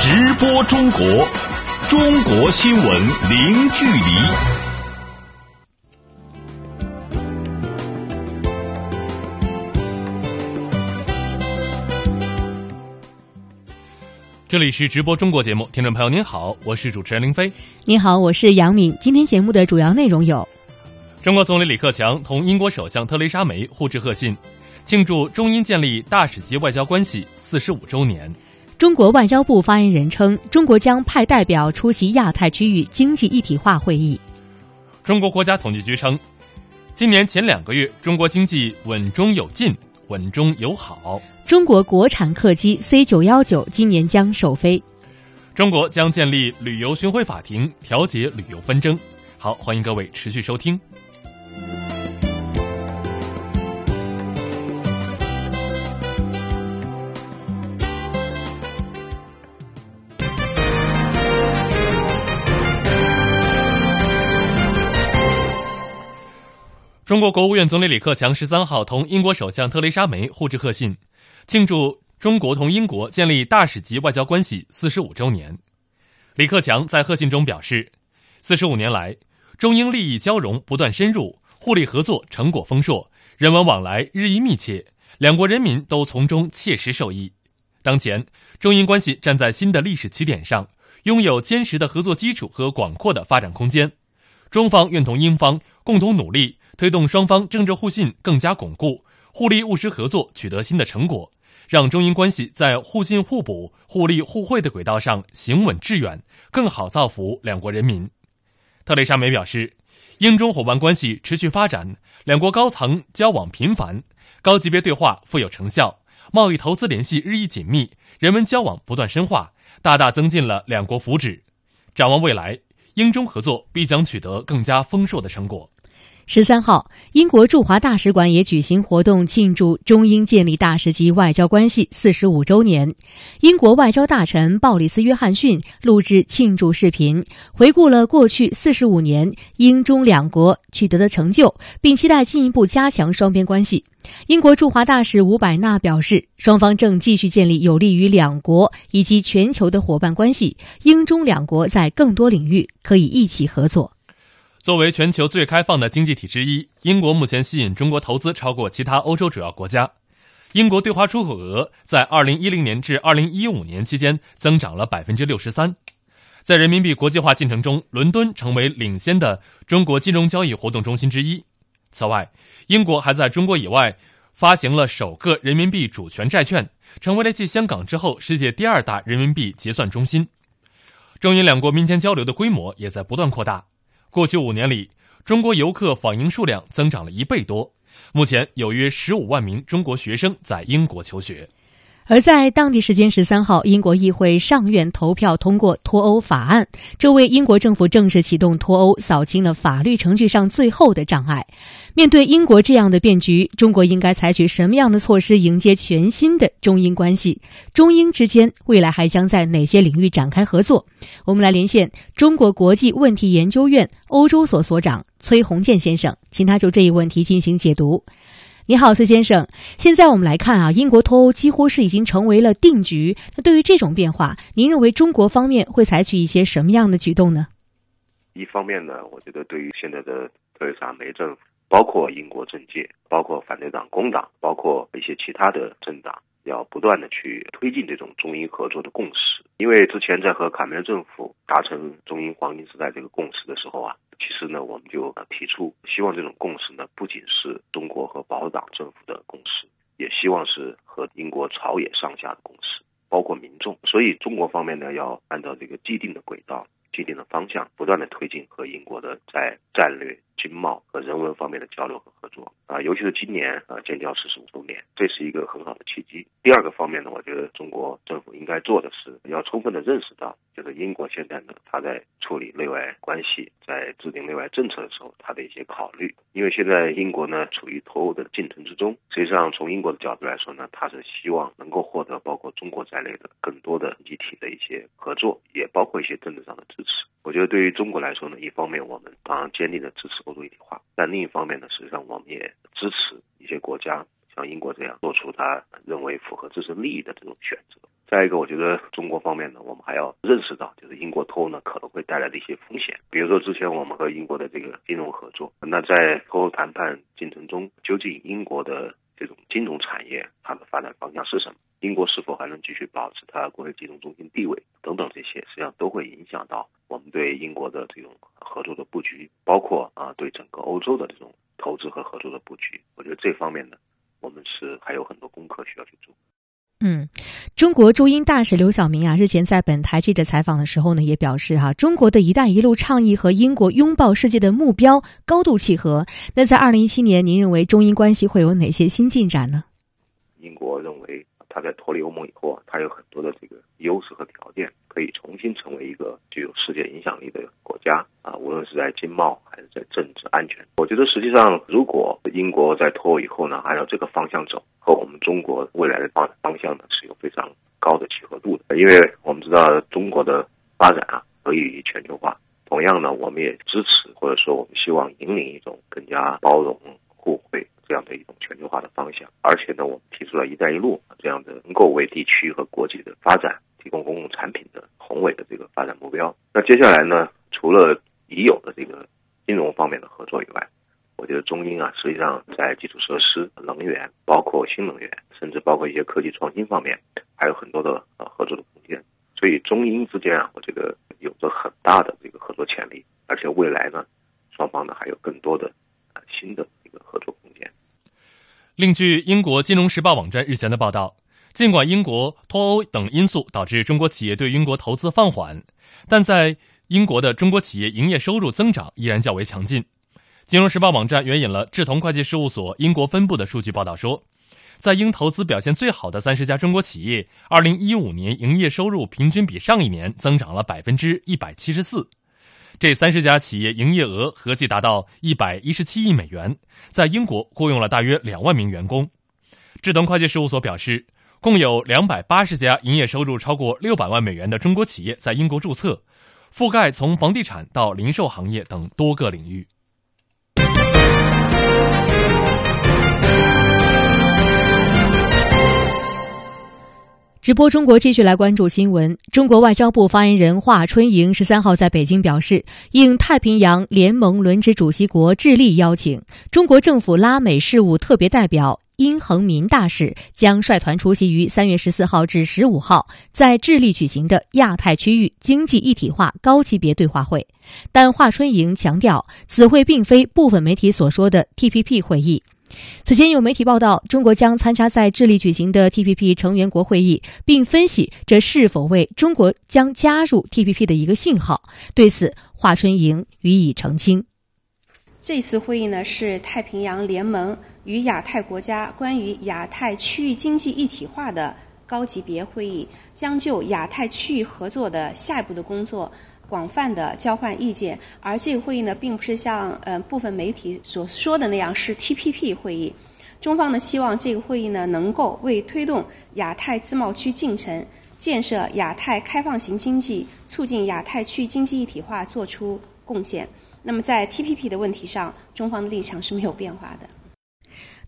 直播中国，中国新闻零距离。这里是直播中国节目，听众朋友您好，我是主持人林飞。您好，我是杨敏。今天节目的主要内容有：中国总理李克强同英国首相特蕾莎梅互致贺信，庆祝中英建立大使级外交关系四十五周年。中国外交部发言人称，中国将派代表出席亚太区域经济一体化会议。中国国家统计局称，今年前两个月，中国经济稳中有进，稳中有好。中国国产客机 C 九幺九今年将首飞。中国将建立旅游巡回法庭，调解旅游纷争。好，欢迎各位持续收听。中国国务院总理李克强十三号同英国首相特蕾莎梅互致贺信，庆祝中国同英国建立大使级外交关系四十五周年。李克强在贺信中表示，四十五年来，中英利益交融不断深入，互利合作成果丰硕，人文往来日益密切，两国人民都从中切实受益。当前，中英关系站在新的历史起点上，拥有坚实的合作基础和广阔的发展空间。中方愿同英方共同努力。推动双方政治互信更加巩固，互利务实合作取得新的成果，让中英关系在互信互补、互利互惠的轨道上行稳致远，更好造福两国人民。特蕾莎梅表示，英中伙伴关系持续发展，两国高层交往频繁，高级别对话富有成效，贸易投资联系日益紧密，人文交往不断深化，大大增进了两国福祉。展望未来，英中合作必将取得更加丰硕的成果。十三号，英国驻华大使馆也举行活动，庆祝中英建立大使级外交关系四十五周年。英国外交大臣鲍里斯·约翰逊录制庆祝视频，回顾了过去四十五年英中两国取得的成就，并期待进一步加强双边关系。英国驻华大使伍百纳表示，双方正继续建立有利于两国以及全球的伙伴关系，英中两国在更多领域可以一起合作。作为全球最开放的经济体之一，英国目前吸引中国投资超过其他欧洲主要国家。英国对华出口额在二零一零年至二零一五年期间增长了百分之六十三。在人民币国际化进程中，伦敦成为领先的中国金融交易活动中心之一。此外，英国还在中国以外发行了首个人民币主权债券，成为了继香港之后世界第二大人民币结算中心。中英两国民间交流的规模也在不断扩大。过去五年里，中国游客访英数量增长了一倍多。目前有约十五万名中国学生在英国求学。而在当地时间十三号，英国议会上院投票通过脱欧法案，这为英国政府正式启动脱欧扫清了法律程序上最后的障碍。面对英国这样的变局，中国应该采取什么样的措施迎接全新的中英关系？中英之间未来还将在哪些领域展开合作？我们来连线中国国际问题研究院欧洲所所长崔洪建先生，请他就这一问题进行解读。你好，崔先生。现在我们来看啊，英国脱欧几乎是已经成为了定局。那对于这种变化，您认为中国方面会采取一些什么样的举动呢？一方面呢，我觉得对于现在的特蕾莎梅政府，包括英国政界，包括反对党工党，包括一些其他的政党，要不断的去推进这种中英合作的共识。因为之前在和卡梅伦政府达成中英黄金时代这个共识的时候啊。其实呢，我们就提出希望这种共识呢，不仅是中国和保守党政府的共识，也希望是和英国朝野上下的共识，包括民众。所以中国方面呢，要按照这个既定的轨道、既定的方向，不断的推进和英国的在战略、经贸和人文方面的交流和合作。啊，尤其是今年啊，建交四十五周年，这是一个很好的契机。第二个方面呢，我觉得中国政府应该做的是，要充分的认识到，就是英国现在呢，他在处理内外关系，在制定内外政策的时候，他的一些考虑。因为现在英国呢，处于脱欧的进程之中，实际上从英国的角度来说呢，它是希望能够获得包括中国在内的更多的集体的一些合作，也包括一些政治上的支持。我觉得对于中国来说呢，一方面我们当然坚定的支持欧洲一体化，但另一方面呢，实际上我们也支持一些国家像英国这样做出他认为符合自身利益的这种选择。再一个，我觉得中国方面呢，我们还要认识到，就是英国脱欧呢可能会带来的一些风险。比如说，之前我们和英国的这个金融合作，那在脱欧谈判进程中，究竟英国的这种金融产业它的发展方向是什么？英国是否还能继续保持它国际金融中心地位？等等，这些实际上都会影响到我们对英国的这种合作的布局，包括啊对整个欧洲的这种投资和合作的布局。我觉得这方面呢，我们是还有很多功课需要去做。嗯，中国驻英大使刘晓明啊，日前在本台记者采访的时候呢，也表示哈，中国的一带一路倡议和英国拥抱世界的目标高度契合。那在二零一七年，您认为中英关系会有哪些新进展呢？英国认为，他在脱离欧盟以后啊，他有很多的这个优势和条件，可以重新成为一个具有世界影响力的国家啊，无论是在经贸还是在政治安全。我觉得实际上，如果英国在脱欧以后呢，按照这个方向走。和我们中国未来的发展方向呢是有非常高的契合度的，因为我们知道中国的发展啊得益于全球化，同样呢，我们也支持或者说我们希望引领一种更加包容、互惠这样的一种全球化的方向，而且呢，我们提出了一带一路这样的能够为地区和国际的发展提供公共产品的宏伟的这个发展目标。那接下来呢，除了已有的这个金融方面的合作以外，我觉得中英啊，实际上在基础设施、能源，包括新能源，甚至包括一些科技创新方面，还有很多的呃合作的空间。所以中英之间啊，我觉得有着很大的这个合作潜力，而且未来呢，双方呢还有更多的呃新的合作空间。另据英国金融时报网站日前的报道，尽管英国脱欧等因素导致中国企业对英国投资放缓，但在英国的中国企业营业收入增长依然较为强劲。金融时报网站援引了志同会计事务所英国分部的数据报道说，在英投资表现最好的三十家中国企业，二零一五年营业收入平均比上一年增长了百分之一百七十四。这三十家企业营业额合计达到一百一十七亿美元，在英国雇佣了大约两万名员工。智能会计事务所表示，共有两百八十家营业收入超过六百万美元的中国企业在英国注册，覆盖从房地产到零售行业等多个领域。直播中国继续来关注新闻。中国外交部发言人华春莹十三号在北京表示，应太平洋联盟轮值主席国智利邀请，中国政府拉美事务特别代表殷恒民大使将率团出席于三月十四号至十五号在智利举行的亚太区域经济一体化高级别对话会。但华春莹强调，此会并非部分媒体所说的 TPP 会议。此前有媒体报道，中国将参加在智利举行的 TPP 成员国会议，并分析这是否为中国将加入 TPP 的一个信号。对此，华春莹予以澄清。这次会议呢，是太平洋联盟与亚太国家关于亚太区域经济一体化的高级别会议，将就亚太区域合作的下一步的工作。广泛的交换意见，而这个会议呢，并不是像呃部分媒体所说的那样是 TPP 会议。中方呢希望这个会议呢能够为推动亚太自贸区进程、建设亚太开放型经济、促进亚太区经济一体化做出贡献。那么在 TPP 的问题上，中方的立场是没有变化的。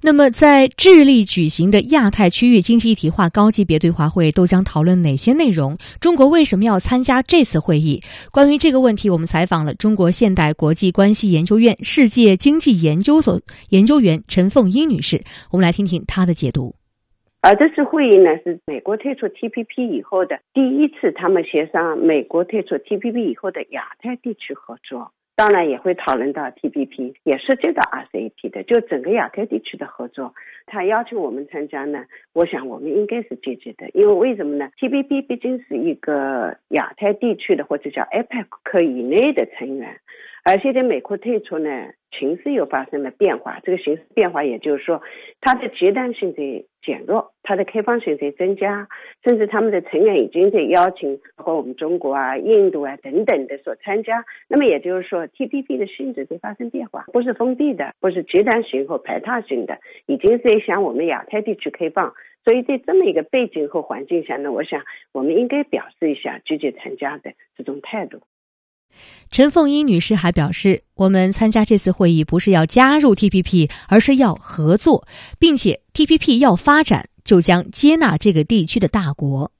那么，在智利举行的亚太区域经济一体化高级别对话会都将讨论哪些内容？中国为什么要参加这次会议？关于这个问题，我们采访了中国现代国际关系研究院世界经济研究所研究员陈凤英女士。我们来听听她的解读。而这次会议呢，是美国退出 TPP 以后的第一次，他们协商美国退出 TPP 以后的亚太地区合作。当然也会讨论到 TPP，也涉及到 RCEP 的，就整个亚太地区的合作。他要求我们参加呢，我想我们应该是积极的，因为为什么呢？TPP 毕竟是一个亚太地区的或者叫 APEC 以内的成员。而现在美国退出呢，形势又发生了变化。这个形势变化，也就是说，它的阶段性在减弱，它的开放性在增加，甚至他们的成员已经在邀请和我们中国啊、印度啊等等的所参加。那么也就是说，TPP 的性质在发生变化，不是封闭的，不是阶段性和排他性的，已经在向我们亚太地区开放。所以在这么一个背景和环境下呢，我想我们应该表示一下积极参加的这种态度。陈凤英女士还表示，我们参加这次会议不是要加入 TPP，而是要合作，并且 TPP 要发展，就将接纳这个地区的大国。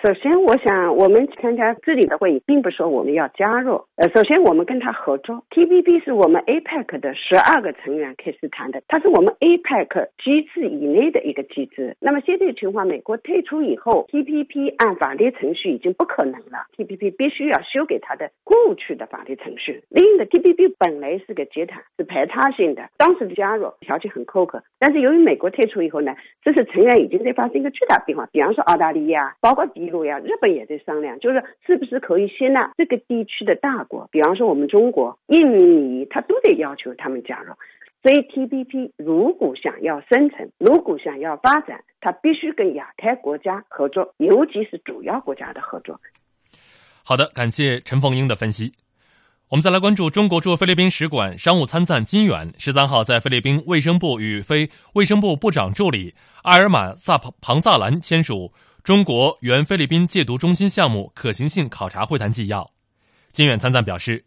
首先，我想我们参加这里的会议，并不是说我们要加入。呃，首先我们跟他合作，TPP 是我们 APEC 的十二个成员开始谈的，它是我们 APEC 机制以内的一个机制。那么现在情况，美国退出以后，TPP 按法律程序已经不可能了，TPP 必须要修改它的过去的法律程序。另一个，TPP 本来是个集团，是排他性的，当时的加入条件很苛刻，但是由于美国退出以后呢，这些成员已经在发生一个巨大变化，比方说澳大利亚，包括比。路呀，日本也在商量，就是是不是可以接纳这个地区的大国，比方说我们中国、印尼，他都得要求他们加入。所以 TPP 如果想要生存，如果想要发展，它必须跟亚太国家合作，尤其是主要国家的合作。好的，感谢陈凤英的分析。我们再来关注中国驻菲律宾使馆商务参赞金远十三号在菲律宾卫生部与非卫生部部长助理阿尔玛萨庞萨兰签署。中国原菲律宾戒毒中心项目可行性考察会谈纪要，金远参赞表示，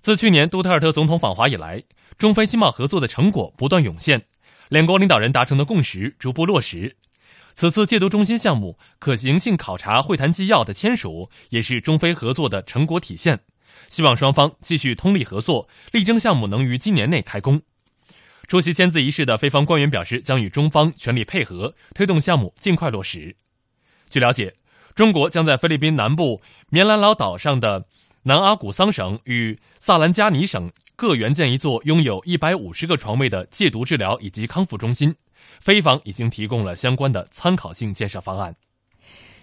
自去年杜特尔特总统访华以来，中非经贸合作的成果不断涌现，两国领导人达成的共识逐步落实。此次戒毒中心项目可行性考察会谈纪要的签署，也是中非合作的成果体现。希望双方继续通力合作，力争项目能于今年内开工。出席签字仪式的菲方官员表示，将与中方全力配合，推动项目尽快落实。据了解，中国将在菲律宾南部棉兰老岛上的南阿古桑省与萨兰加尼省各援建一座拥有一百五十个床位的戒毒治疗以及康复中心。菲方已经提供了相关的参考性建设方案。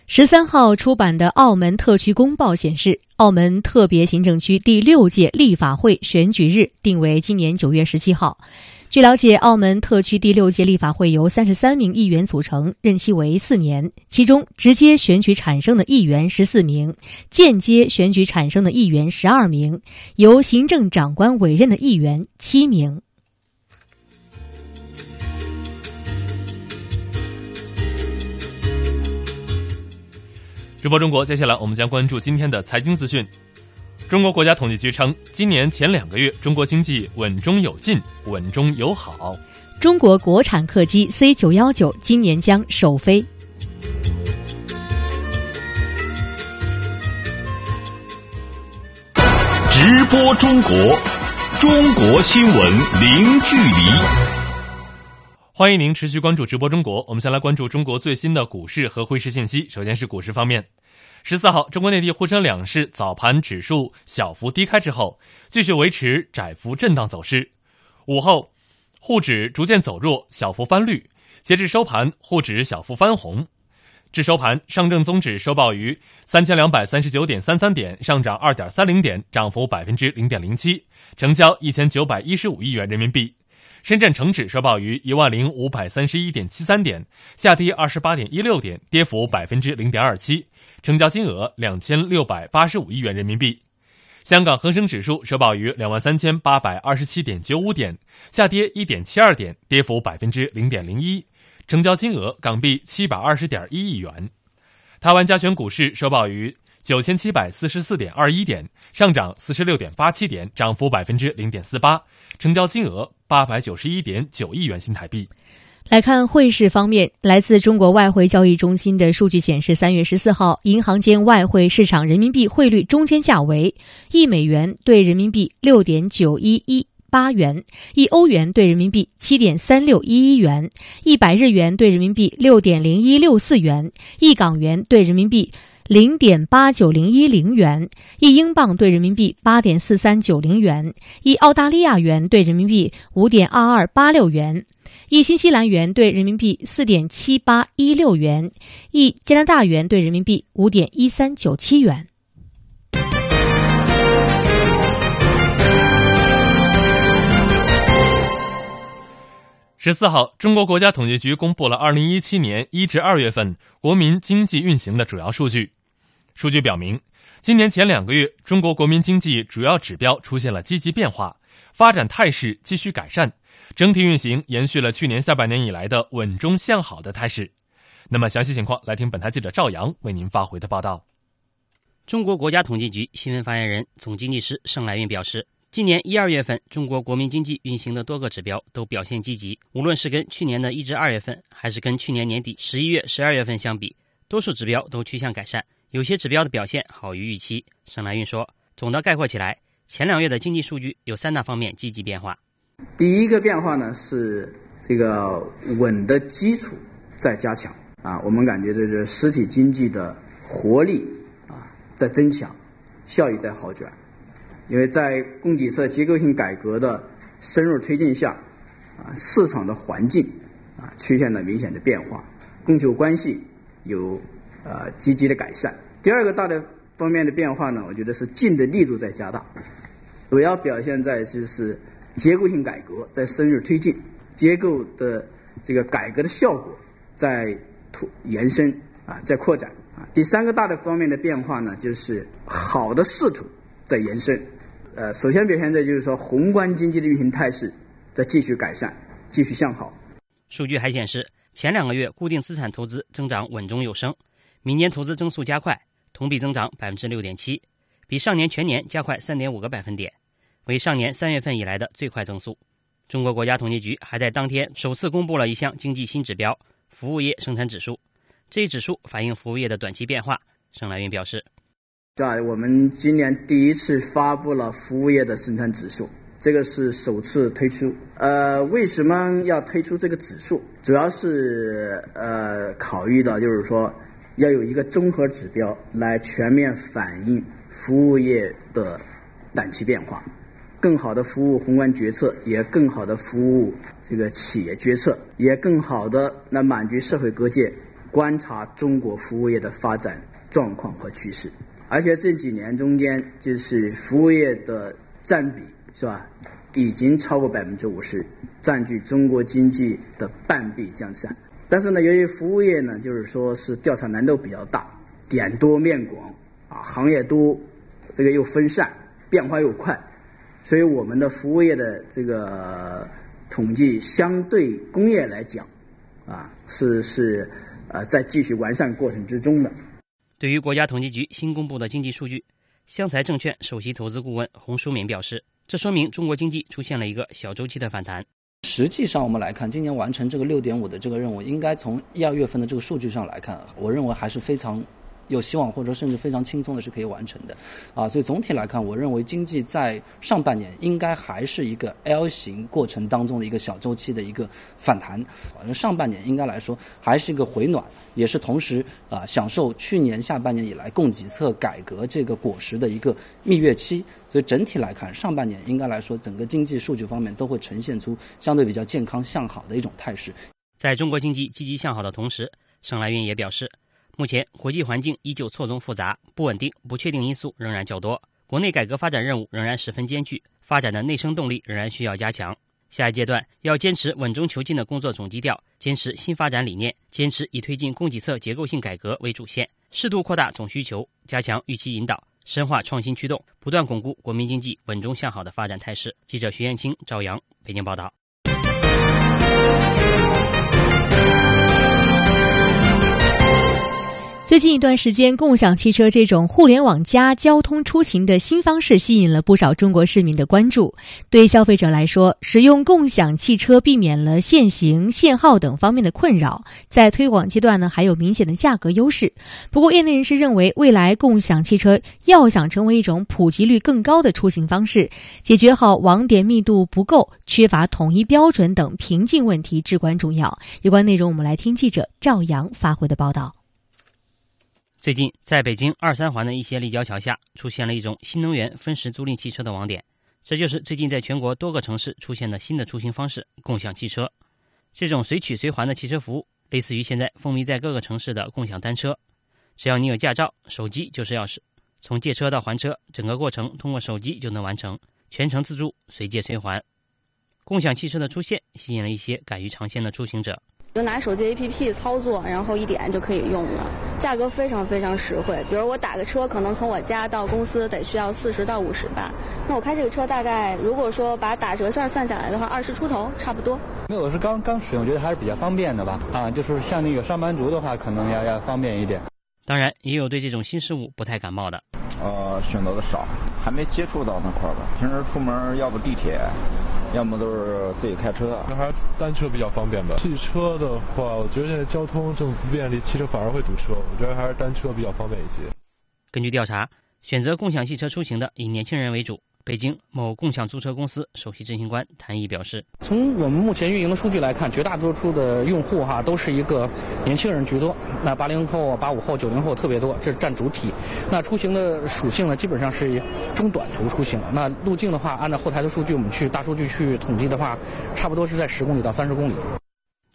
十三号出版的《澳门特区公报》显示，澳门特别行政区第六届立法会选举日定为今年九月十七号。据了解，澳门特区第六届立法会由三十三名议员组成，任期为四年。其中，直接选举产生的议员十四名，间接选举产生的议员十二名，由行政长官委任的议员七名。直播中国，接下来我们将关注今天的财经资讯。中国国家统计局称，今年前两个月，中国经济稳中有进，稳中有好。中国国产客机 C 九幺九今年将首飞。直播中国，中国新闻零距离。欢迎您持续关注直播中国。我们先来关注中国最新的股市和汇市信息。首先是股市方面。十四号，中国内地沪深两市早盘指数小幅低开之后，继续维持窄幅震荡走势。午后，沪指逐渐走弱，小幅翻绿。截至收盘，沪指小幅翻红。至收盘，上证综指收报于三千两百三十九点三三点，上涨二点三零点，涨幅百分之零点零七，成交一千九百一十五亿元人民币。深圳成指收报于一万零五百三十一点七三点，下跌二十八点一六点，跌幅百分之零点二七。成交金额两千六百八十五亿元人民币，香港恒生指数收报于两万三千八百二十七点九五点，下跌一点七二点，跌幅百分之零点零一，成交金额港币七百二十点一亿元。台湾加权股市收报于九千七百四十四点二一点，上涨四十六点八七点，涨幅百分之零点四八，成交金额八百九十一点九亿元新台币。来看汇市方面，来自中国外汇交易中心的数据显示，三月十四号，银行间外汇市场人民币汇率中间价为：一美元兑人民币六点九一一八元，一欧元兑人民币七点三六一一元，一百日元兑人民币六点零一六四元，一港元兑人民币零点八九零一零元，一英镑兑人民币八点四三九零元，一澳大利亚元兑人民币五点二二八六元。一新西兰元兑人民币四点七八一六元，一加拿大元兑人民币五点一三九七元。十四号，中国国家统计局公布了二零一七年一至二月份国民经济运行的主要数据。数据表明，今年前两个月，中国国民经济主要指标出现了积极变化，发展态势继续改善。整体运行延续了去年下半年以来的稳中向好的态势。那么详细情况，来听本台记者赵阳为您发回的报道。中国国家统计局新闻发言人、总经济师盛来运表示，今年一二月份，中国国民经济运行的多个指标都表现积极，无论是跟去年的一至二月份，还是跟去年年底十一月、十二月份相比。多数指标都趋向改善，有些指标的表现好于预期。盛来运说，总的概括起来，前两月的经济数据有三大方面积极变化。第一个变化呢是这个稳的基础在加强啊，我们感觉这个实体经济的活力啊在增强，效益在好转。因为在供给侧结构性改革的深入推进下，啊，市场的环境啊出现了明显的变化，供求关系有呃积极的改善。第二个大的方面的变化呢，我觉得是进的力度在加大，主要表现在就是结构性改革在深入推进，结构的这个改革的效果在突延伸啊，在扩展啊。第三个大的方面的变化呢，就是好的势头在延伸。呃，首先表现在就是说，宏观经济的运行态势在继续改善，继续向好。数据还显示，前两个月固定资产投资增长稳中有升，明年投资增速加快，同比增长百分之六点七，比上年全年加快三点五个百分点，为上年三月份以来的最快增速。中国国家统计局还在当天首次公布了一项经济新指标——服务业生产指数。这一指数反映服务业的短期变化。盛来运表示。在？我们今年第一次发布了服务业的生产指数，这个是首次推出。呃，为什么要推出这个指数？主要是呃考虑到就是说要有一个综合指标来全面反映服务业的短期变化，更好的服务宏观决策，也更好的服务这个企业决策，也更好的来满足社会各界观察中国服务业的发展状况和趋势。而且这几年中间，就是服务业的占比是吧，已经超过百分之五十，占据中国经济的半壁江山。但是呢，由于服务业呢，就是说是调查难度比较大，点多面广啊，行业多，这个又分散，变化又快，所以我们的服务业的这个统计相对工业来讲，啊，是是呃在继续完善过程之中的。对于国家统计局新公布的经济数据，湘财证券首席投资顾问洪淑敏表示，这说明中国经济出现了一个小周期的反弹。实际上，我们来看今年完成这个六点五的这个任务，应该从一二月份的这个数据上来看，我认为还是非常。有希望，或者说甚至非常轻松的是可以完成的，啊，所以总体来看，我认为经济在上半年应该还是一个 L 型过程当中的一个小周期的一个反弹，反正上半年应该来说还是一个回暖，也是同时啊享受去年下半年以来供给侧改革这个果实的一个蜜月期，所以整体来看，上半年应该来说整个经济数据方面都会呈现出相对比较健康向好的一种态势。在中国经济积极向好的同时，盛来运也表示。目前国际环境依旧错综复杂、不稳定、不确定因素仍然较多，国内改革发展任务仍然十分艰巨，发展的内生动力仍然需要加强。下一阶段要坚持稳中求进的工作总基调，坚持新发展理念，坚持以推进供给侧结构性改革为主线，适度扩大总需求，加强预期引导，深化创新驱动，不断巩固国民经济稳中向好的发展态势。记者徐艳青、赵阳，北京报道。最近一段时间，共享汽车这种互联网加交通出行的新方式，吸引了不少中国市民的关注。对消费者来说，使用共享汽车避免了限行、限号等方面的困扰，在推广阶段呢，还有明显的价格优势。不过，业内人士认为，未来共享汽车要想成为一种普及率更高的出行方式，解决好网点密度不够、缺乏统一标准等瓶颈问题至关重要。有关内容，我们来听记者赵阳发回的报道。最近，在北京二三环的一些立交桥下，出现了一种新能源分时租赁汽车的网点，这就是最近在全国多个城市出现的新的出行方式——共享汽车。这种随取随还的汽车服务，类似于现在风靡在各个城市的共享单车。只要你有驾照，手机就是钥匙，从借车到还车，整个过程通过手机就能完成，全程自助，随借随还。共享汽车的出现，吸引了一些敢于尝鲜的出行者。就拿手机 APP 操作，然后一点就可以用了，价格非常非常实惠。比如我打个车，可能从我家到公司得需要四十到五十吧。那我开这个车大概，如果说把打折券算下来的话，二十出头差不多。那我是刚刚使用，觉得还是比较方便的吧。啊，就是像那个上班族的话，可能要要方便一点。当然，也有对这种新事物不太感冒的。呃，选择的少，还没接触到那块儿吧。平时出门要不地铁，要么都是自己开车。那还是单车比较方便吧。汽车的话，我觉得现在交通这么不便利，汽车反而会堵车。我觉得还是单车比较方便一些。根据调查，选择共享汽车出行的以年轻人为主。北京某共享租车公司首席执行官谭毅表示：“从我们目前运营的数据来看，绝大多数的用户哈都是一个年轻人居多。那八零后、八五后、九零后特别多，这占主体。那出行的属性呢，基本上是中短途出行。那路径的话，按照后台的数据，我们去大数据去统计的话，差不多是在十公里到三十公里。”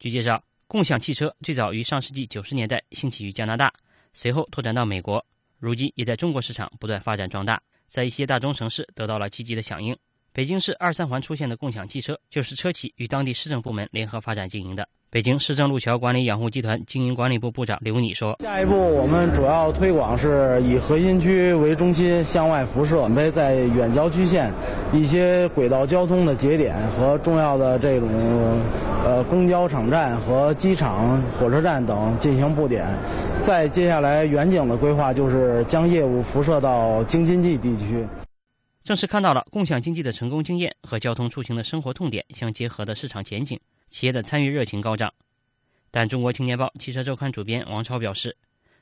据介绍，共享汽车最早于上世纪九十年代兴起于加拿大，随后拓展到美国，如今也在中国市场不断发展壮大。在一些大中城市得到了积极的响应。北京市二三环出现的共享汽车，就是车企与当地市政部门联合发展经营的。北京市政路桥管理养护集团经营管理部部长刘拟说：“下一步我们主要推广是以核心区为中心向外辐射，准备在远郊区县一些轨道交通的节点和重要的这种呃公交场站和机场、火车站等进行布点。再接下来远景的规划就是将业务辐射到京津冀地区。”正是看到了共享经济的成功经验和交通出行的生活痛点相结合的市场前景。企业的参与热情高涨，但中国青年报汽车周刊主编王超表示，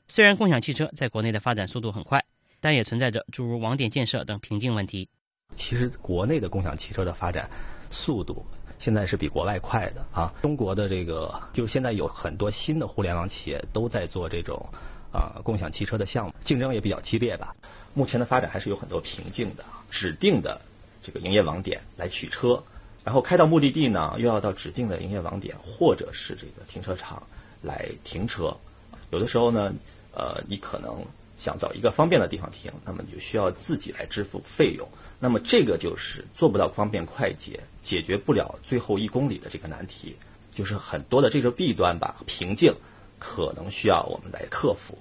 虽然共享汽车在国内的发展速度很快，但也存在着诸如网点建设等瓶颈问题。其实国内的共享汽车的发展速度现在是比国外快的啊。中国的这个就是现在有很多新的互联网企业都在做这种啊共享汽车的项目，竞争也比较激烈吧。目前的发展还是有很多瓶颈的，指定的这个营业网点来取车。然后开到目的地呢，又要到指定的营业网点或者是这个停车场来停车。有的时候呢，呃，你可能想找一个方便的地方停，那么你就需要自己来支付费用。那么这个就是做不到方便快捷，解决不了最后一公里的这个难题，就是很多的这个弊端吧，瓶颈可能需要我们来克服。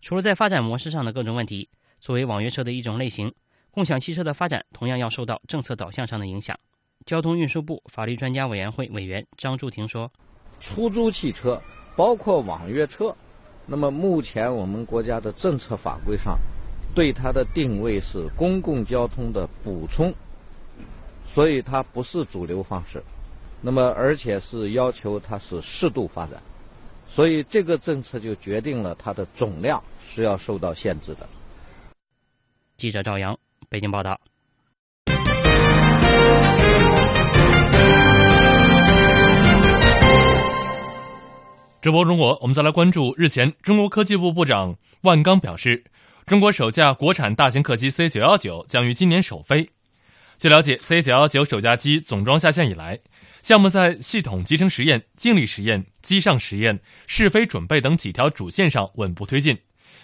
除了在发展模式上的各种问题，作为网约车的一种类型，共享汽车的发展同样要受到政策导向上的影响。交通运输部法律专家委员会委员张柱廷说：“出租汽车包括网约车，那么目前我们国家的政策法规上，对它的定位是公共交通的补充，所以它不是主流方式。那么而且是要求它是适度发展，所以这个政策就决定了它的总量是要受到限制的。”记者赵阳，北京报道。直播中国，我们再来关注日前，中国科技部部长万钢表示，中国首架国产大型客机 C 九幺九将于今年首飞。据了解，C 九幺九首架机总装下线以来，项目在系统集成实验、静力实验、机上实验、试飞准备等几条主线上稳步推进。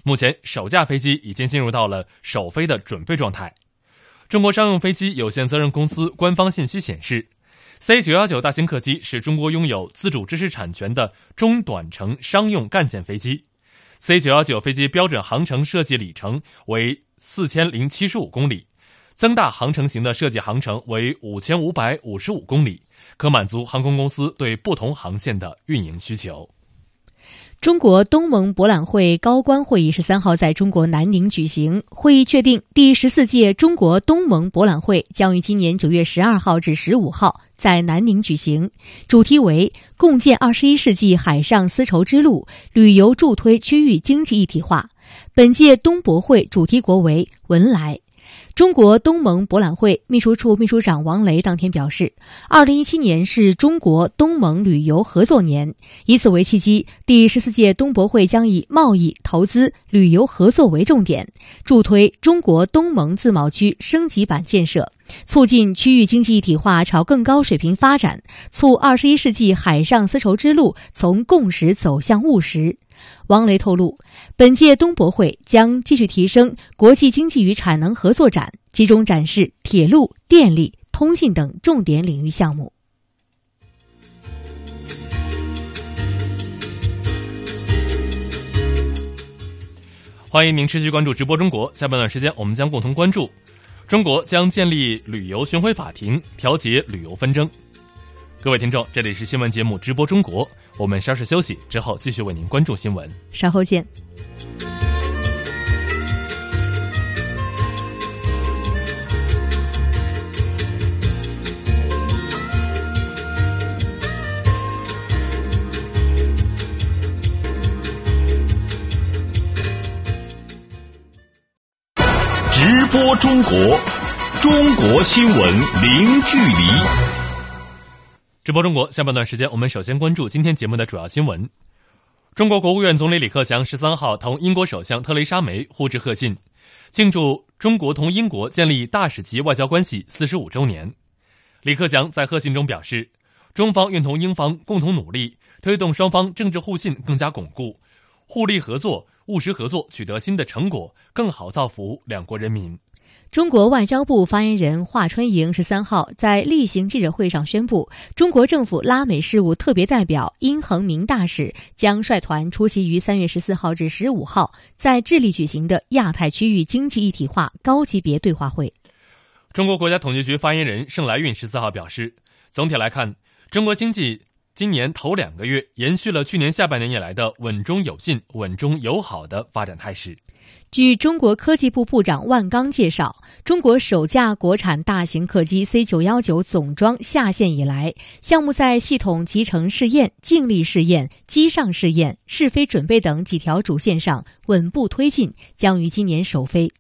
目前，首架飞机已经进入到了首飞的准备状态。中国商用飞机有限责任公司官方信息显示。C 九幺九大型客机是中国拥有自主知识产权的中短程商用干线飞机。C 九幺九飞机标准航程设计里程为四千零七十五公里，增大航程型的设计航程为五千五百五十五公里，可满足航空公司对不同航线的运营需求。中国东盟博览会高官会议十三号在中国南宁举行。会议确定，第十四届中国东盟博览会将于今年九月十二号至十五号在南宁举行，主题为“共建二十一世纪海上丝绸之路，旅游助推区域经济一体化”。本届东博会主题国为“文莱”。中国东盟博览会秘书处秘书长王雷当天表示，二零一七年是中国东盟旅游合作年，以此为契机，第十四届东博会将以贸易、投资、旅游合作为重点，助推中国东盟自贸区升级版建设，促进区域经济一体化朝更高水平发展，促二十一世纪海上丝绸之路从共识走向务实。王雷透露，本届东博会将继续提升国际经济与产能合作展，集中展示铁路、电力、通信等重点领域项目。欢迎您持续关注直播中国。下半段时间，我们将共同关注：中国将建立旅游巡回法庭，调解旅游纷争。各位听众，这里是新闻节目直播中国，我们稍事休息之后继续为您关注新闻，稍后见。直播中国，中国新闻零距离。直播中国下半段时间，我们首先关注今天节目的主要新闻。中国国务院总理李克强十三号同英国首相特蕾莎梅互致贺信，庆祝中国同英国建立大使级外交关系四十五周年。李克强在贺信中表示，中方愿同英方共同努力，推动双方政治互信更加巩固，互利合作。务实合作取得新的成果，更好造福两国人民。中国外交部发言人华春莹十三号在例行记者会上宣布，中国政府拉美事务特别代表殷恒明大使将率团出席于三月十四号至十五号在智利举行的亚太区域经济一体化高级别对话会。中国国家统计局发言人盛来运十四号表示，总体来看，中国经济。今年头两个月延续了去年下半年以来的稳中有进、稳中有好的发展态势。据中国科技部部长万钢介绍，中国首架国产大型客机 C 九幺九总装下线以来，项目在系统集成试验、静力试验、机上试验、试飞准备等几条主线上稳步推进，将于今年首飞。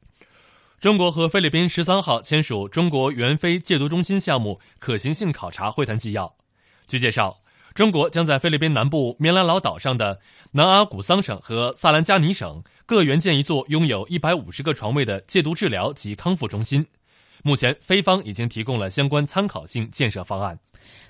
中国和菲律宾十三号签署中国援非戒毒中心项目可行性考察会谈纪要。据介绍。中国将在菲律宾南部棉兰老岛上的南阿古桑省和萨兰加尼省各援建一座拥有一百五十个床位的戒毒治疗及康复中心。目前，菲方已经提供了相关参考性建设方案。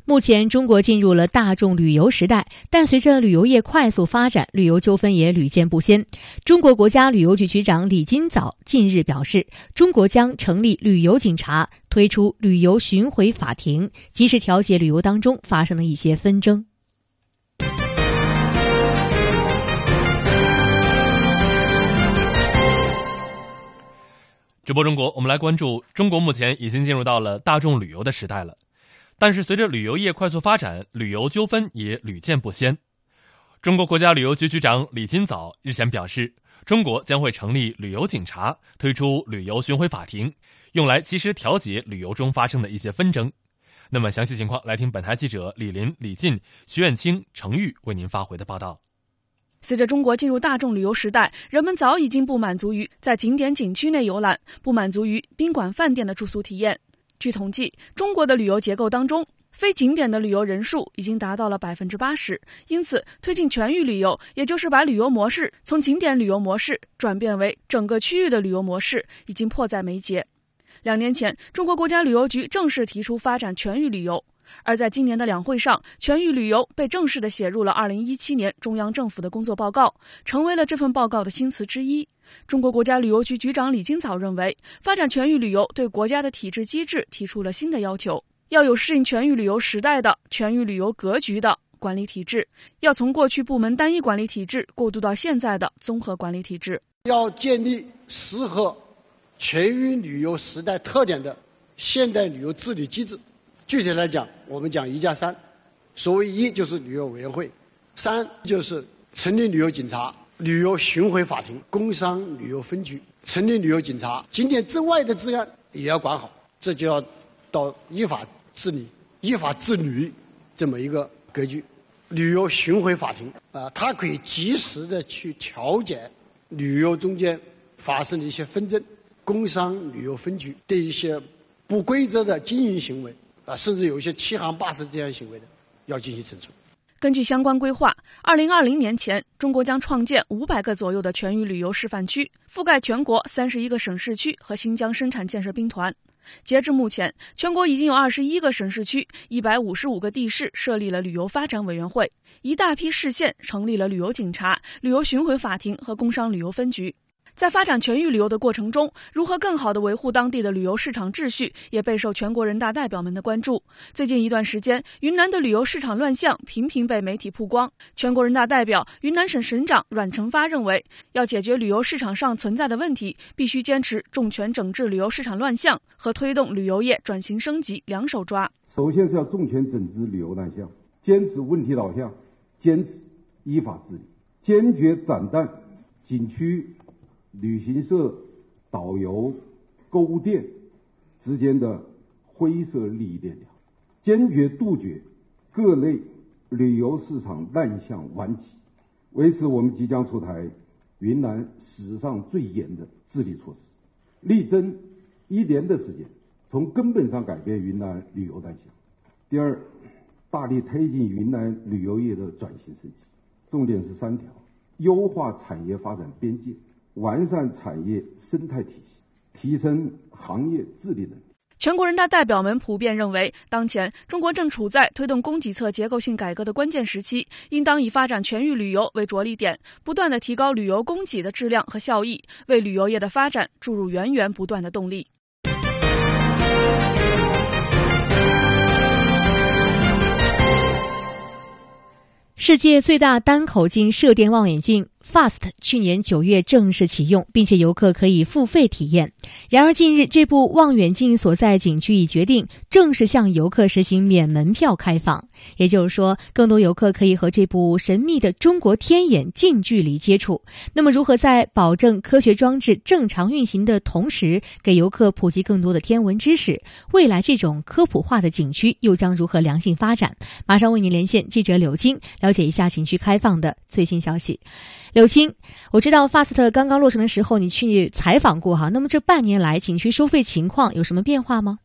目前，中国进入了大众旅游时代，但随着旅游业快速发展，旅游纠纷也屡见不鲜。中国国家旅游局局长李金早近日表示，中国将成立旅游警察，推出旅游巡回法庭，及时调解旅游当中发生的一些纷争。直播中国，我们来关注中国目前已经进入到了大众旅游的时代了。但是，随着旅游业快速发展，旅游纠纷也屡见不鲜。中国国家旅游局局长李金早日前表示，中国将会成立旅游警察，推出旅游巡回法庭，用来及时调解旅游中发生的一些纷争。那么，详细情况来听本台记者李林、李进、徐远清、程玉为您发回的报道。随着中国进入大众旅游时代，人们早已经不满足于在景点景区内游览，不满足于宾馆饭店的住宿体验。据统计，中国的旅游结构当中，非景点的旅游人数已经达到了百分之八十。因此，推进全域旅游，也就是把旅游模式从景点旅游模式转变为整个区域的旅游模式，已经迫在眉睫。两年前，中国国家旅游局正式提出发展全域旅游，而在今年的两会上，全域旅游被正式的写入了二零一七年中央政府的工作报告，成为了这份报告的新词之一。中国国家旅游局局长李金早认为，发展全域旅游对国家的体制机制提出了新的要求，要有适应全域旅游时代的全域旅游格局的管理体制，要从过去部门单一管理体制过渡到现在的综合管理体制，要建立适合全域旅游时代特点的现代旅游治理机制。具体来讲，我们讲一加三，所谓一就是旅游委员会，三就是成立旅游警察。旅游巡回法庭、工商旅游分局成立旅游警察，景点之外的治安也要管好，这就要到依法治理、依法治旅这么一个格局。旅游巡回法庭啊，它可以及时的去调解旅游中间发生的一些纷争。工商旅游分局对一些不规则的经营行为啊，甚至有一些欺行霸市这样行为的，要进行惩处。根据相关规划，二零二零年前，中国将创建五百个左右的全域旅游示范区，覆盖全国三十一个省市区和新疆生产建设兵团。截至目前，全国已经有二十一个省市区、一百五十五个地市设立了旅游发展委员会，一大批市县成立了旅游警察、旅游巡回法庭和工商旅游分局。在发展全域旅游的过程中，如何更好地维护当地的旅游市场秩序，也备受全国人大代表们的关注。最近一段时间，云南的旅游市场乱象频频被媒体曝光。全国人大代表、云南省省长阮成发认为，要解决旅游市场上存在的问题，必须坚持重拳整治旅游市场乱象和推动旅游业转型升级两手抓。首先是要重拳整治旅游乱象，坚持问题导向，坚持依法治理，坚决斩断景区。旅行社、导游、购物店之间的灰色利益链条，坚决杜绝各类旅游市场乱象顽疾，维持我们即将出台云南史上最严的治理措施，力争一年的时间从根本上改变云南旅游乱象。第二，大力推进云南旅游业的转型升级，重点是三条：优化产业发展边界。完善产业生态体系，提升行业治理能力。全国人大代表们普遍认为，当前中国正处在推动供给侧结构性改革的关键时期，应当以发展全域旅游为着力点，不断的提高旅游供给的质量和效益，为旅游业的发展注入源源不断的动力。世界最大单口径射电望远镜。Fast 去年九月正式启用，并且游客可以付费体验。然而近日，这部望远镜所在景区已决定正式向游客实行免门票开放，也就是说，更多游客可以和这部神秘的中国天眼近距离接触。那么，如何在保证科学装置正常运行的同时，给游客普及更多的天文知识？未来这种科普化的景区又将如何良性发展？马上为您连线记者柳晶，了解一下景区开放的最新消息。柳青，我知道发斯特刚刚落成的时候，你去采访过哈。那么这半年来，景区收费情况有什么变化吗？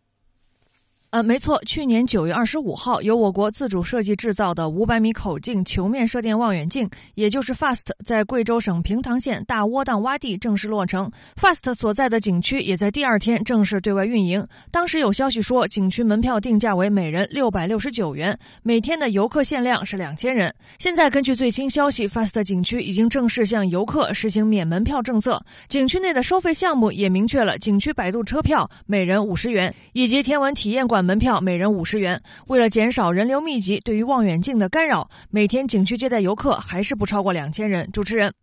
呃，没错，去年九月二十五号，由我国自主设计制造的五百米口径球面射电望远镜，也就是 FAST，在贵州省平塘县大窝荡洼地正式落成。FAST 所在的景区也在第二天正式对外运营。当时有消息说，景区门票定价为每人六百六十九元，每天的游客限量是两千人。现在根据最新消息，FAST 景区已经正式向游客实行免门票政策，景区内的收费项目也明确了景区摆渡车票每人五十元，以及天文体验馆。门票每人五十元。为了减少人流密集对于望远镜的干扰，每天景区接待游客还是不超过两千人。主持人，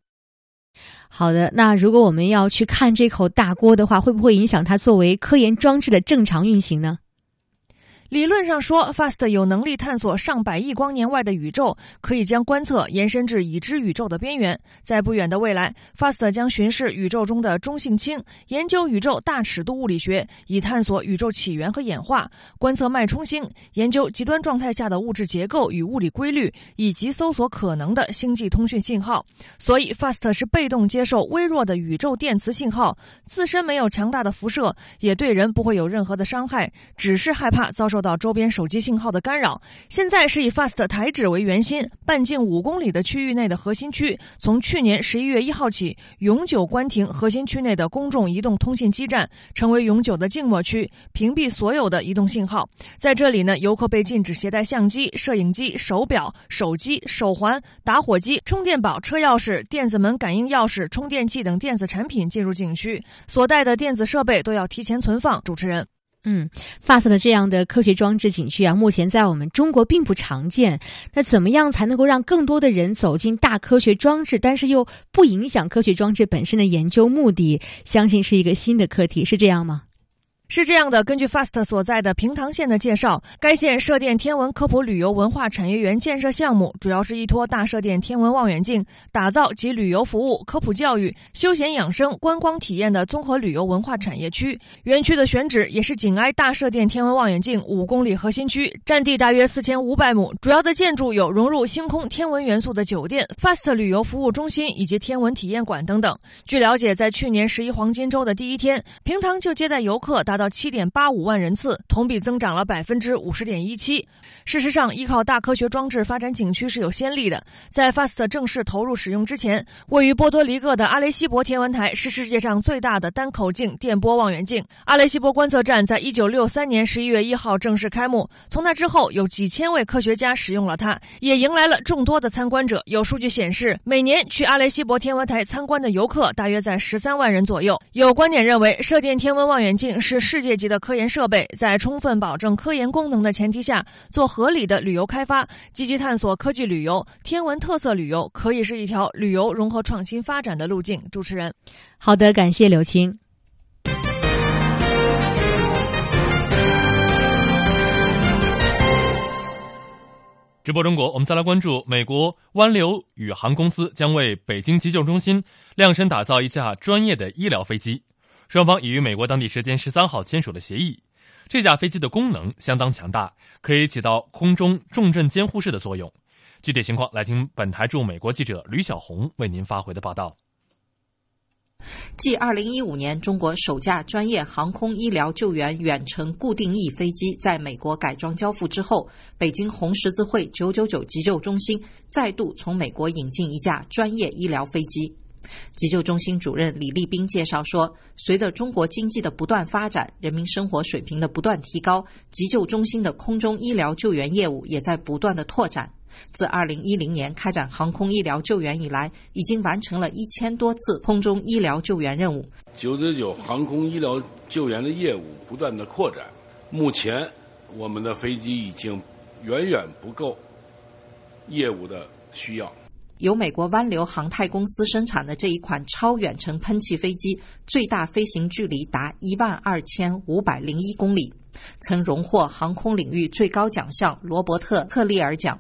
好的，那如果我们要去看这口大锅的话，会不会影响它作为科研装置的正常运行呢？理论上说，FAST 有能力探索上百亿光年外的宇宙，可以将观测延伸至已知宇宙的边缘。在不远的未来，FAST 将巡视宇宙中的中性氢，研究宇宙大尺度物理学，以探索宇宙起源和演化；观测脉冲星，研究极端状态下的物质结构与物理规律，以及搜索可能的星际通讯信号。所以，FAST 是被动接受微弱的宇宙电磁信号，自身没有强大的辐射，也对人不会有任何的伤害，只是害怕遭受。受到周边手机信号的干扰。现在是以 FAST 台址为圆心，半径五公里的区域内的核心区，从去年十一月一号起，永久关停核心区内的公众移动通信基站，成为永久的静默区，屏蔽所有的移动信号。在这里呢，游客被禁止携带相机、摄影机、手表、手机、手环、打火机、充电宝、车钥匙、电子门感应钥匙、充电器等电子产品进入景区，所带的电子设备都要提前存放。主持人。嗯，FAST 的这样的科学装置景区啊，目前在我们中国并不常见。那怎么样才能够让更多的人走进大科学装置，但是又不影响科学装置本身的研究目的？相信是一个新的课题，是这样吗？是这样的，根据 FAST 所在的平塘县的介绍，该县射电天文科普旅游文化产业园建设项目主要是依托大射电天文望远镜，打造集旅游服务、科普教育、休闲养生、观光体验的综合旅游文化产业区。园区的选址也是紧挨大射电天文望远镜五公里核心区，占地大约四千五百亩。主要的建筑有融入星空天文元素的酒店、FAST 旅游服务中心以及天文体验馆等等。据了解，在去年十一黄金周的第一天，平塘就接待游客达。达到七点八五万人次，同比增长了百分之五十点一七。事实上，依靠大科学装置发展景区是有先例的。在 FAST 正式投入使用之前，位于波多黎各的阿雷西博天文台是世界上最大的单口径电波望远镜。阿雷西博观测站在一九六三年十一月一号正式开幕，从那之后，有几千位科学家使用了它，也迎来了众多的参观者。有数据显示，每年去阿雷西博天文台参观的游客大约在十三万人左右。有观点认为，射电天文望远镜是世界级的科研设备，在充分保证科研功能的前提下，做合理的旅游开发，积极探索科技旅游、天文特色旅游，可以是一条旅游融合创新发展的路径。主持人，好的，感谢刘青。直播中国，我们再来关注美国湾流宇航公司将为北京急救中心量身打造一架专业的医疗飞机，双方已于美国当地时间十三号签署了协议。这架飞机的功能相当强大，可以起到空中重症监护室的作用。具体情况，来听本台驻美国记者吕小红为您发回的报道。继2015年中国首架专业航空医疗救援远程固定翼飞机在美国改装交付之后，北京红十字会999急救中心再度从美国引进一架专业医疗飞机。急救中心主任李立斌介绍说，随着中国经济的不断发展，人民生活水平的不断提高，急救中心的空中医疗救援业务也在不断的拓展。自2010年开展航空医疗救援以来，已经完成了一千多次空中医疗救援任务。999航空医疗救援的业务不断的扩展，目前我们的飞机已经远远不够业务的需要。由美国湾流航太公司生产的这一款超远程喷气飞机，最大飞行距离达一万二千五百零一公里，曾荣获航空领域最高奖项罗伯特·特利尔奖。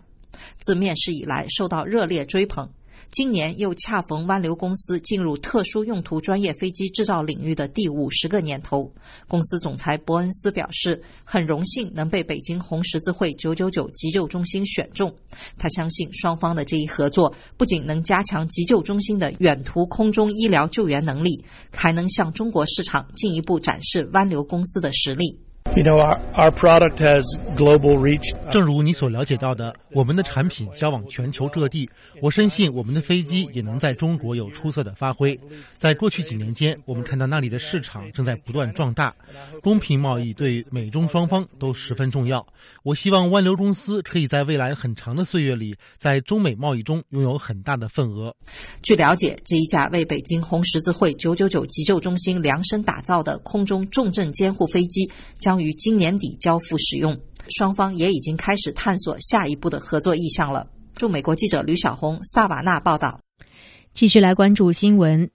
自面世以来，受到热烈追捧。今年又恰逢湾流公司进入特殊用途专业飞机制造领域的第五十个年头。公司总裁伯恩斯表示，很荣幸能被北京红十字会九九九急救中心选中。他相信双方的这一合作不仅能加强急救中心的远途空中医疗救援能力，还能向中国市场进一步展示湾流公司的实力。You know, our, our product has global reach. 正如你所了解到的，我们的产品销往全球各地。我深信我们的飞机也能在中国有出色的发挥。在过去几年间，我们看到那里的市场正在不断壮大。公平贸易对美中双方都十分重要。我希望湾流公司可以在未来很长的岁月里，在中美贸易中拥有很大的份额。据了解，这一架为北京红十字会999急救中心量身打造的空中重症监护飞机将于今年底交付使用，双方也已经开始探索下一步的合作意向了。驻美国记者吕晓红萨瓦纳报道。继续来关注新闻。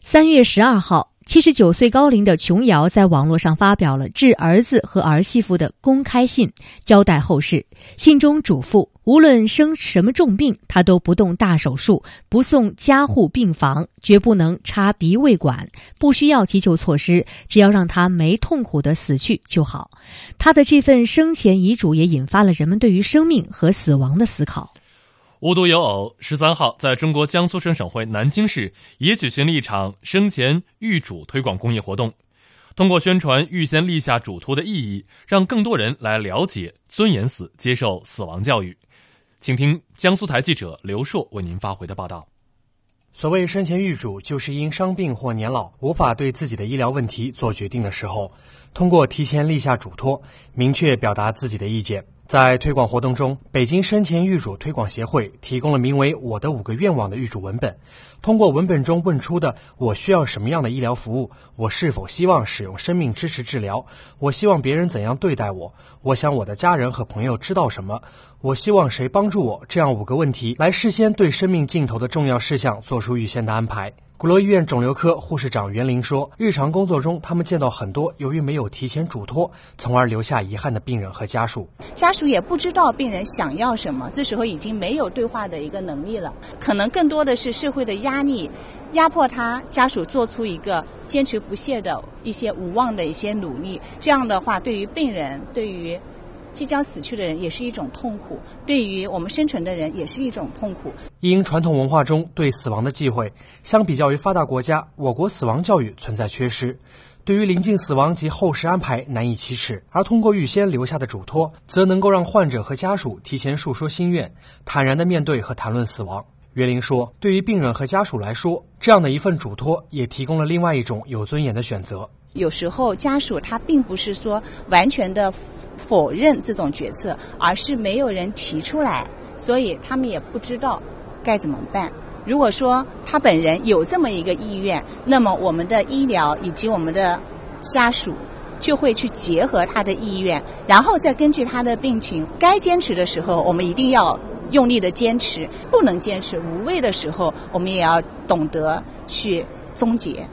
三月十二号，七十九岁高龄的琼瑶在网络上发表了致儿子和儿媳妇的公开信，交代后事。信中嘱咐，无论生什么重病，他都不动大手术，不送加护病房，绝不能插鼻胃管，不需要急救措施，只要让他没痛苦的死去就好。他的这份生前遗嘱也引发了人们对于生命和死亡的思考。无独有偶，十三号，在中国江苏省省会南京市也举行了一场生前预嘱推广公益活动。通过宣传预先立下嘱托的意义，让更多人来了解尊严死、接受死亡教育。请听江苏台记者刘硕为您发回的报道。所谓生前预嘱，就是因伤病或年老无法对自己的医疗问题做决定的时候，通过提前立下嘱托，明确表达自己的意见。在推广活动中，北京生前预嘱推广协会提供了名为“我的五个愿望”的预嘱文本。通过文本中问出的“我需要什么样的医疗服务”“我是否希望使用生命支持治疗”“我希望别人怎样对待我”“我想我的家人和朋友知道什么”“我希望谁帮助我”这样五个问题，来事先对生命尽头的重要事项做出预先的安排。鼓楼医院肿瘤科护士长袁玲说：“日常工作中，他们见到很多由于没有提前嘱托，从而留下遗憾的病人和家属。家属也不知道病人想要什么，这时候已经没有对话的一个能力了。可能更多的是社会的压力，压迫他家属做出一个坚持不懈的一些无望的一些努力。这样的话，对于病人，对于……”即将死去的人也是一种痛苦，对于我们生存的人也是一种痛苦。因传统文化中对死亡的忌讳，相比较于发达国家，我国死亡教育存在缺失。对于临近死亡及后事安排难以启齿，而通过预先留下的嘱托，则能够让患者和家属提前述说心愿，坦然地面对和谈论死亡。袁林说：“对于病人和家属来说，这样的一份嘱托也提供了另外一种有尊严的选择。有时候家属他并不是说完全的否认这种决策，而是没有人提出来，所以他们也不知道该怎么办。如果说他本人有这么一个意愿，那么我们的医疗以及我们的家属就会去结合他的意愿，然后再根据他的病情，该坚持的时候，我们一定要。”用力的坚持，不能坚持无谓的时候，我们也要懂得去终结。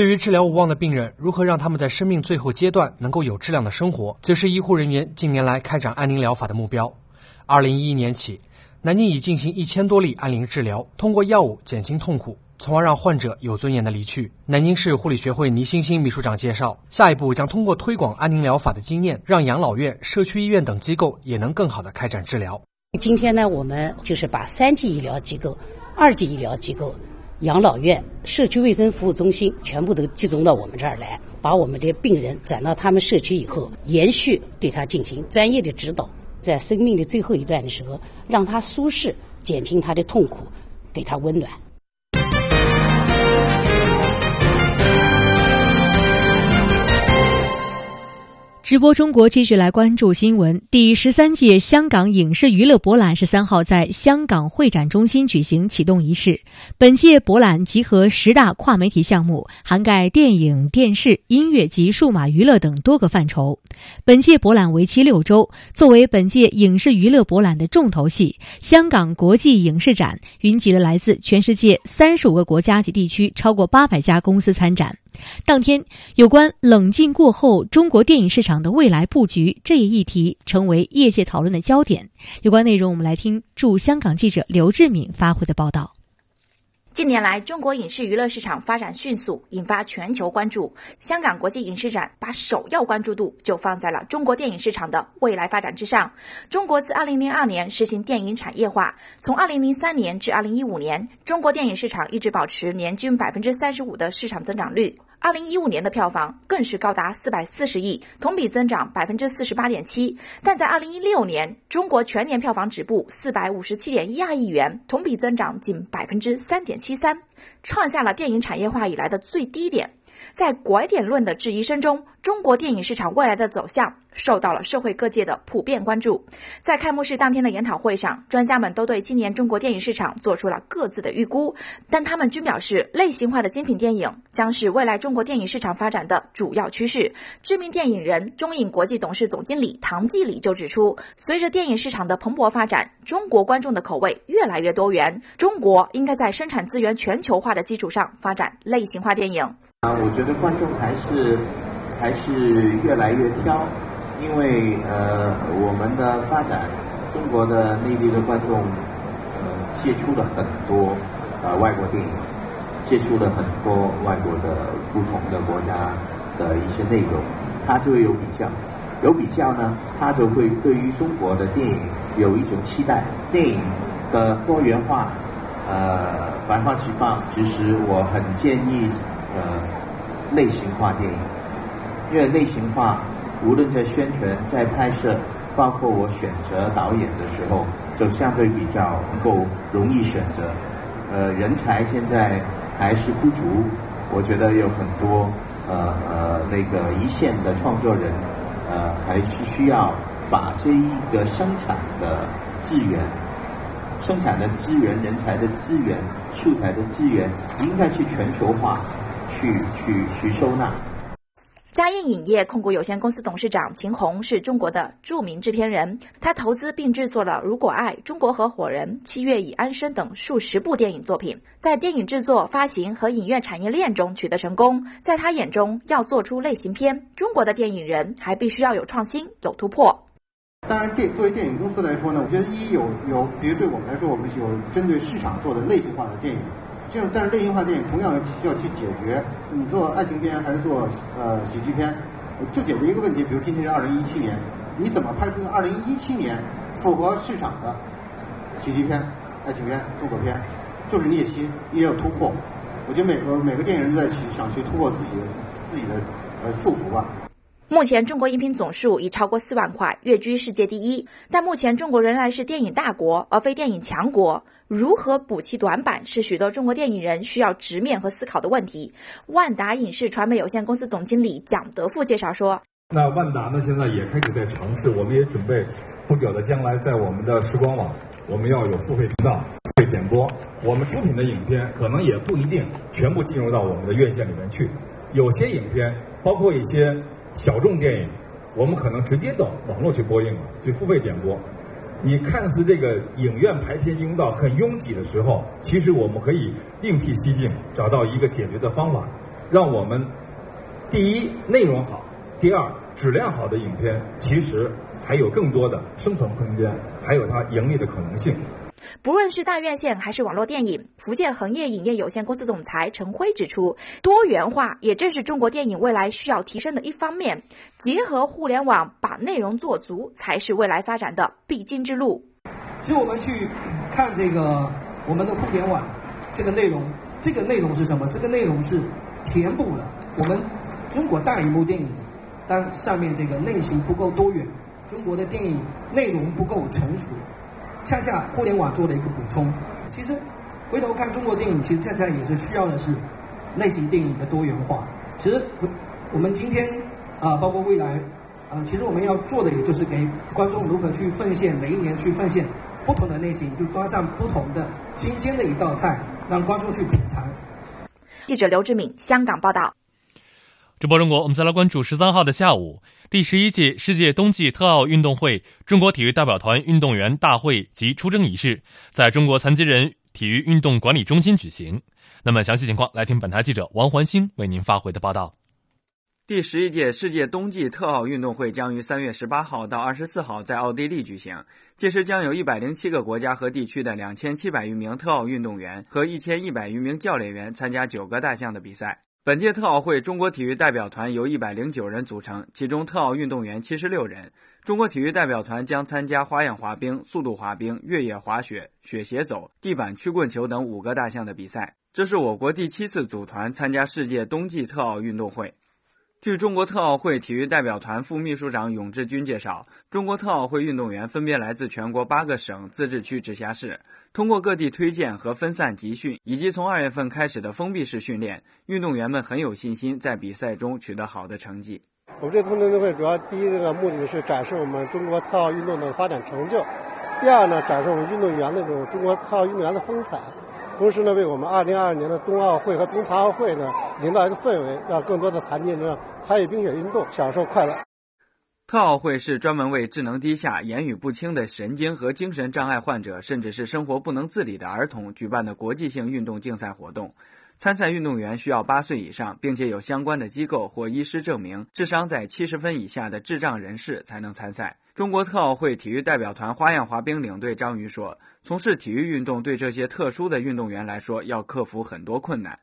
对于治疗无望的病人，如何让他们在生命最后阶段能够有质量的生活，则是医护人员近年来开展安宁疗法的目标。二零一一年起，南京已进行一千多例安宁治疗，通过药物减轻痛苦，从而让患者有尊严的离去。南京市护理学会倪欣欣秘书长介绍，下一步将通过推广安宁疗法的经验，让养老院、社区医院等机构也能更好的开展治疗。今天呢，我们就是把三级医疗机构、二级医疗机构、养老院、社区卫生服务中心全部都集中到我们这儿来，把我们的病人转到他们社区以后，延续对他进行专业的指导，在生命的最后一段的时候，让他舒适，减轻他的痛苦，给他温暖。直播中国继续来关注新闻。第十三届香港影视娱乐博览十三号在香港会展中心举行启动仪式。本届博览集合十大跨媒体项目，涵盖电影、电视、音乐及数码娱乐等多个范畴。本届博览为期六周，作为本届影视娱乐博览的重头戏，香港国际影视展云集了来自全世界三十五个国家及地区超过八百家公司参展。当天，有关冷静过后中国电影市场的未来布局这一议题成为业界讨论的焦点。有关内容，我们来听驻香港记者刘志敏发回的报道。近年来，中国影视娱乐市场发展迅速，引发全球关注。香港国际影视展把首要关注度就放在了中国电影市场的未来发展之上。中国自2002年实行电影产业化，从2003年至2015年，中国电影市场一直保持年均百分之三十五的市场增长率。二零一五年的票房更是高达四百四十亿，同比增长百分之四十八点七。但在二零一六年，中国全年票房止步四百五十七点一二亿元，同比增长仅百分之三点七三，创下了电影产业化以来的最低点。在拐点论的质疑声中，中国电影市场未来的走向受到了社会各界的普遍关注。在开幕式当天的研讨会上，专家们都对今年中国电影市场做出了各自的预估，但他们均表示，类型化的精品电影将是未来中国电影市场发展的主要趋势。知名电影人、中影国际董事总经理唐季礼就指出，随着电影市场的蓬勃发展，中国观众的口味越来越多元，中国应该在生产资源全球化的基础上发展类型化电影。啊，我觉得观众还是还是越来越挑，因为呃，我们的发展，中国的内地的观众呃接触了很多呃外国电影，接触了很多外国的不同的国家的一些内容，他就会有比较，有比较呢，他就会对于中国的电影有一种期待，电影的多元化，呃，百花齐放，其实我很建议。呃，类型化电影，因为类型化无论在宣传、在拍摄，包括我选择导演的时候，就相对比较能够容易选择。呃，人才现在还是不足，我觉得有很多呃呃那个一线的创作人，呃，还是需要把这一个生产的资源、生产的资源、人才的资源、素材的资源，应该去全球化。去去去收纳。嘉映影业控股有限公司董事长秦红是中国的著名制片人，他投资并制作了《如果爱》《中国合伙人》《七月已安生》等数十部电影作品，在电影制作、发行和影院产业链中取得成功。在他眼中，要做出类型片，中国的电影人还必须要有创新、有突破。当然，电作为电影公司来说呢，我觉得一有有，比如对我们来说，我们有针对市场做的类型化的电影。这种，但是类型化电影同样需要去解决，你做爱情片还是做呃喜剧片，就解决一个问题。比如今天是二零一七年，你怎么拍出二零一七年符合市场的喜剧片、爱情片、动作片？就是你也新，也有突破。我觉得每个每个电影人在去想去突破自己，自己的呃束缚吧。目前中国影评总数已超过四万块，跃居世界第一。但目前中国仍然是电影大国，而非电影强国。如何补齐短板，是许多中国电影人需要直面和思考的问题。万达影视传媒有限公司总经理蒋德富介绍说：“那万达呢，现在也开始在尝试，我们也准备不久的将来在我们的时光网，我们要有付费频道、付费点播。我们出品的影片可能也不一定全部进入到我们的院线里面去，有些影片，包括一些。”小众电影，我们可能直接到网络去播映了，去付费点播。你看似这个影院排片拥道很拥挤的时候，其实我们可以另辟蹊径，找到一个解决的方法，让我们第一内容好，第二质量好的影片，其实还有更多的生存空间，还有它盈利的可能性。不论是大院线还是网络电影，福建恒业影业有限公司总裁陈辉指出，多元化也正是中国电影未来需要提升的一方面。结合互联网，把内容做足，才是未来发展的必经之路。其实我们去看这个我们的互联网这个内容，这个内容是什么？这个内容是填补了我们中国大荧幕电影当上面这个类型不够多元，中国的电影内容不够成熟。恰恰互联网做了一个补充。其实回头看中国电影，其实恰恰也是需要的是类型电影的多元化。其实我们今天啊，包括未来啊，其实我们要做的也就是给观众如何去奉献，每一年去奉献不同的类型，就端上不同的新鲜的一道菜，让观众去品尝。记者刘志敏，香港报道。直播中国，我们再来关注十三号的下午，第十一届世界冬季特奥运动会中国体育代表团运动员大会及出征仪式在中国残疾人体育运动管理中心举行。那么详细情况，来听本台记者王环星为您发回的报道。第十一届世界冬季特奥运动会将于三月十八号到二十四号在奥地利举行，届时将有一百零七个国家和地区的两千七百余名特奥运动员和一千一百余名教练员参加九个大项的比赛。本届特奥会，中国体育代表团由一百零九人组成，其中特奥运动员七十六人。中国体育代表团将参加花样滑冰、速度滑冰、越野滑雪、雪鞋走、地板曲棍球等五个大项的比赛。这是我国第七次组团参加世界冬季特奥运动会。据中国特奥会体育代表团副秘书长永志军介绍，中国特奥会运动员分别来自全国八个省、自治区、直辖市。通过各地推荐和分散集训，以及从二月份开始的封闭式训练，运动员们很有信心在比赛中取得好的成绩。我们这次运动会主要第一个目的是展示我们中国特奥运动的发展成就，第二呢展示我们运动员那种中国特奥运动员的风采。同时呢，为我们二零二二年的冬奥会和冬残奥会呢，营造一个氛围，让更多的残疾人参与冰雪运动，享受快乐。特奥会是专门为智能低下、言语不清的神经和精神障碍患者，甚至是生活不能自理的儿童举办的国际性运动竞赛活动。参赛运动员需要八岁以上，并且有相关的机构或医师证明，智商在七十分以下的智障人士才能参赛。中国特奥会体育代表团花样滑冰领队张瑜说：“从事体育运动对这些特殊的运动员来说，要克服很多困难。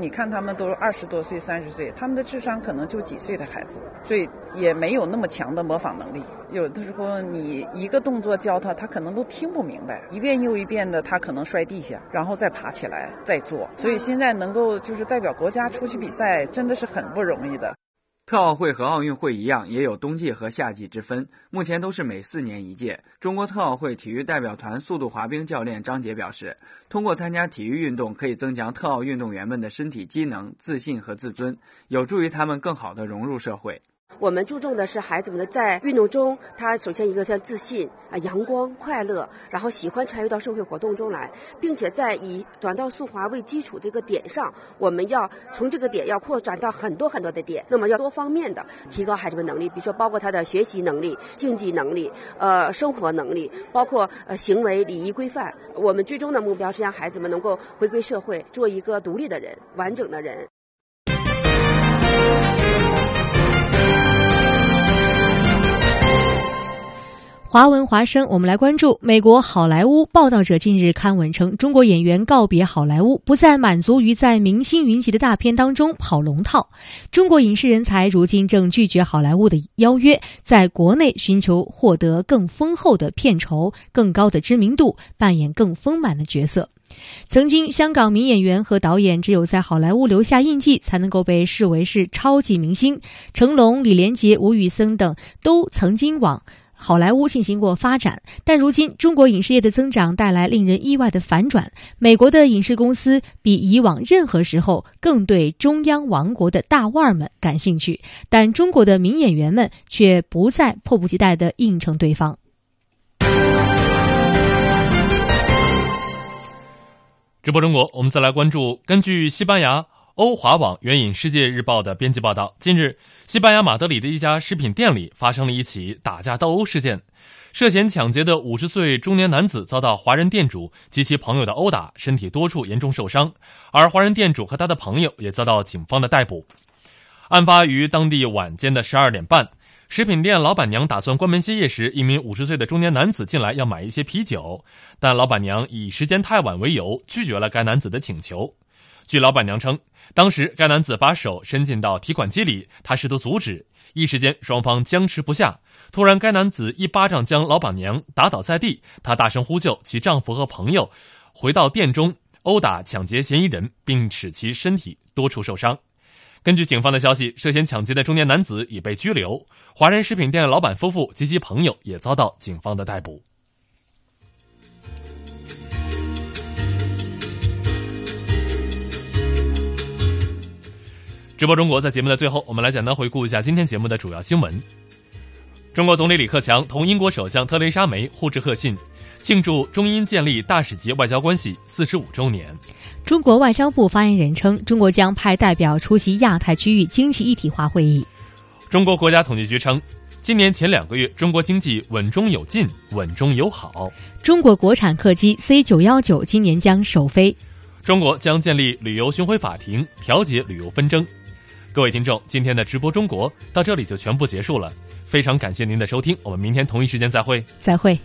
你看他们都二十多岁、三十岁，他们的智商可能就几岁的孩子，所以也没有那么强的模仿能力。有的时候你一个动作教他，他可能都听不明白，一遍又一遍的，他可能摔地下，然后再爬起来再做。所以现在能够就是代表国家出去比赛，真的是很不容易的。”特奥会和奥运会一样，也有冬季和夏季之分。目前都是每四年一届。中国特奥会体育代表团速度滑冰教练张杰表示，通过参加体育运动，可以增强特奥运动员们的身体机能、自信和自尊，有助于他们更好地融入社会。我们注重的是孩子们的在运动中，他首先一个叫自信啊、阳光、快乐，然后喜欢参与到社会活动中来，并且在以短道速滑为基础这个点上，我们要从这个点要扩展到很多很多的点，那么要多方面的提高孩子们能力，比如说包括他的学习能力、竞技能力、呃生活能力，包括呃行为礼仪规范。我们最终的目标是让孩子们能够回归社会，做一个独立的人、完整的人。华文华声，我们来关注美国好莱坞报道者近日刊文称，中国演员告别好莱坞，不再满足于在明星云集的大片当中跑龙套。中国影视人才如今正拒绝好莱坞的邀约，在国内寻求获得更丰厚的片酬、更高的知名度，扮演更丰满的角色。曾经，香港名演员和导演只有在好莱坞留下印记，才能够被视为是超级明星。成龙、李连杰、吴宇森等都曾经往。好莱坞进行过发展，但如今中国影视业的增长带来令人意外的反转。美国的影视公司比以往任何时候更对中央王国的大腕儿们感兴趣，但中国的名演员们却不再迫不及待地应承对方。直播中国，我们再来关注，根据西班牙。欧华网援引《世界日报》的编辑报道，近日，西班牙马德里的一家食品店里发生了一起打架斗殴事件，涉嫌抢劫的五十岁中年男子遭到华人店主及其朋友的殴打，身体多处严重受伤，而华人店主和他的朋友也遭到警方的逮捕。案发于当地晚间的十二点半，食品店老板娘打算关门歇业时，一名五十岁的中年男子进来要买一些啤酒，但老板娘以时间太晚为由拒绝了该男子的请求。据老板娘称，当时该男子把手伸进到提款机里，她试图阻止，一时间双方僵持不下。突然，该男子一巴掌将老板娘打倒在地，她大声呼救其丈夫和朋友，回到店中殴打抢劫嫌疑人，并使其身体多处受伤。根据警方的消息，涉嫌抢劫的中年男子已被拘留，华人食品店老板夫妇及其朋友也遭到警方的逮捕。直播中国，在节目的最后，我们来简单回顾一下今天节目的主要新闻。中国总理李克强同英国首相特蕾莎梅互致贺信，庆祝中英建立大使级外交关系四十五周年。中国外交部发言人称，中国将派代表出席亚太区域经济一体化会议。中国国家统计局称，今年前两个月，中国经济稳中有进，稳中有好。中国国产客机 C 九幺九今年将首飞。中国将建立旅游巡回法庭，调解旅游纷争。各位听众今天的直播中国到这里就全部结束了非常感谢您的收听我们明天同一时间再会。再会。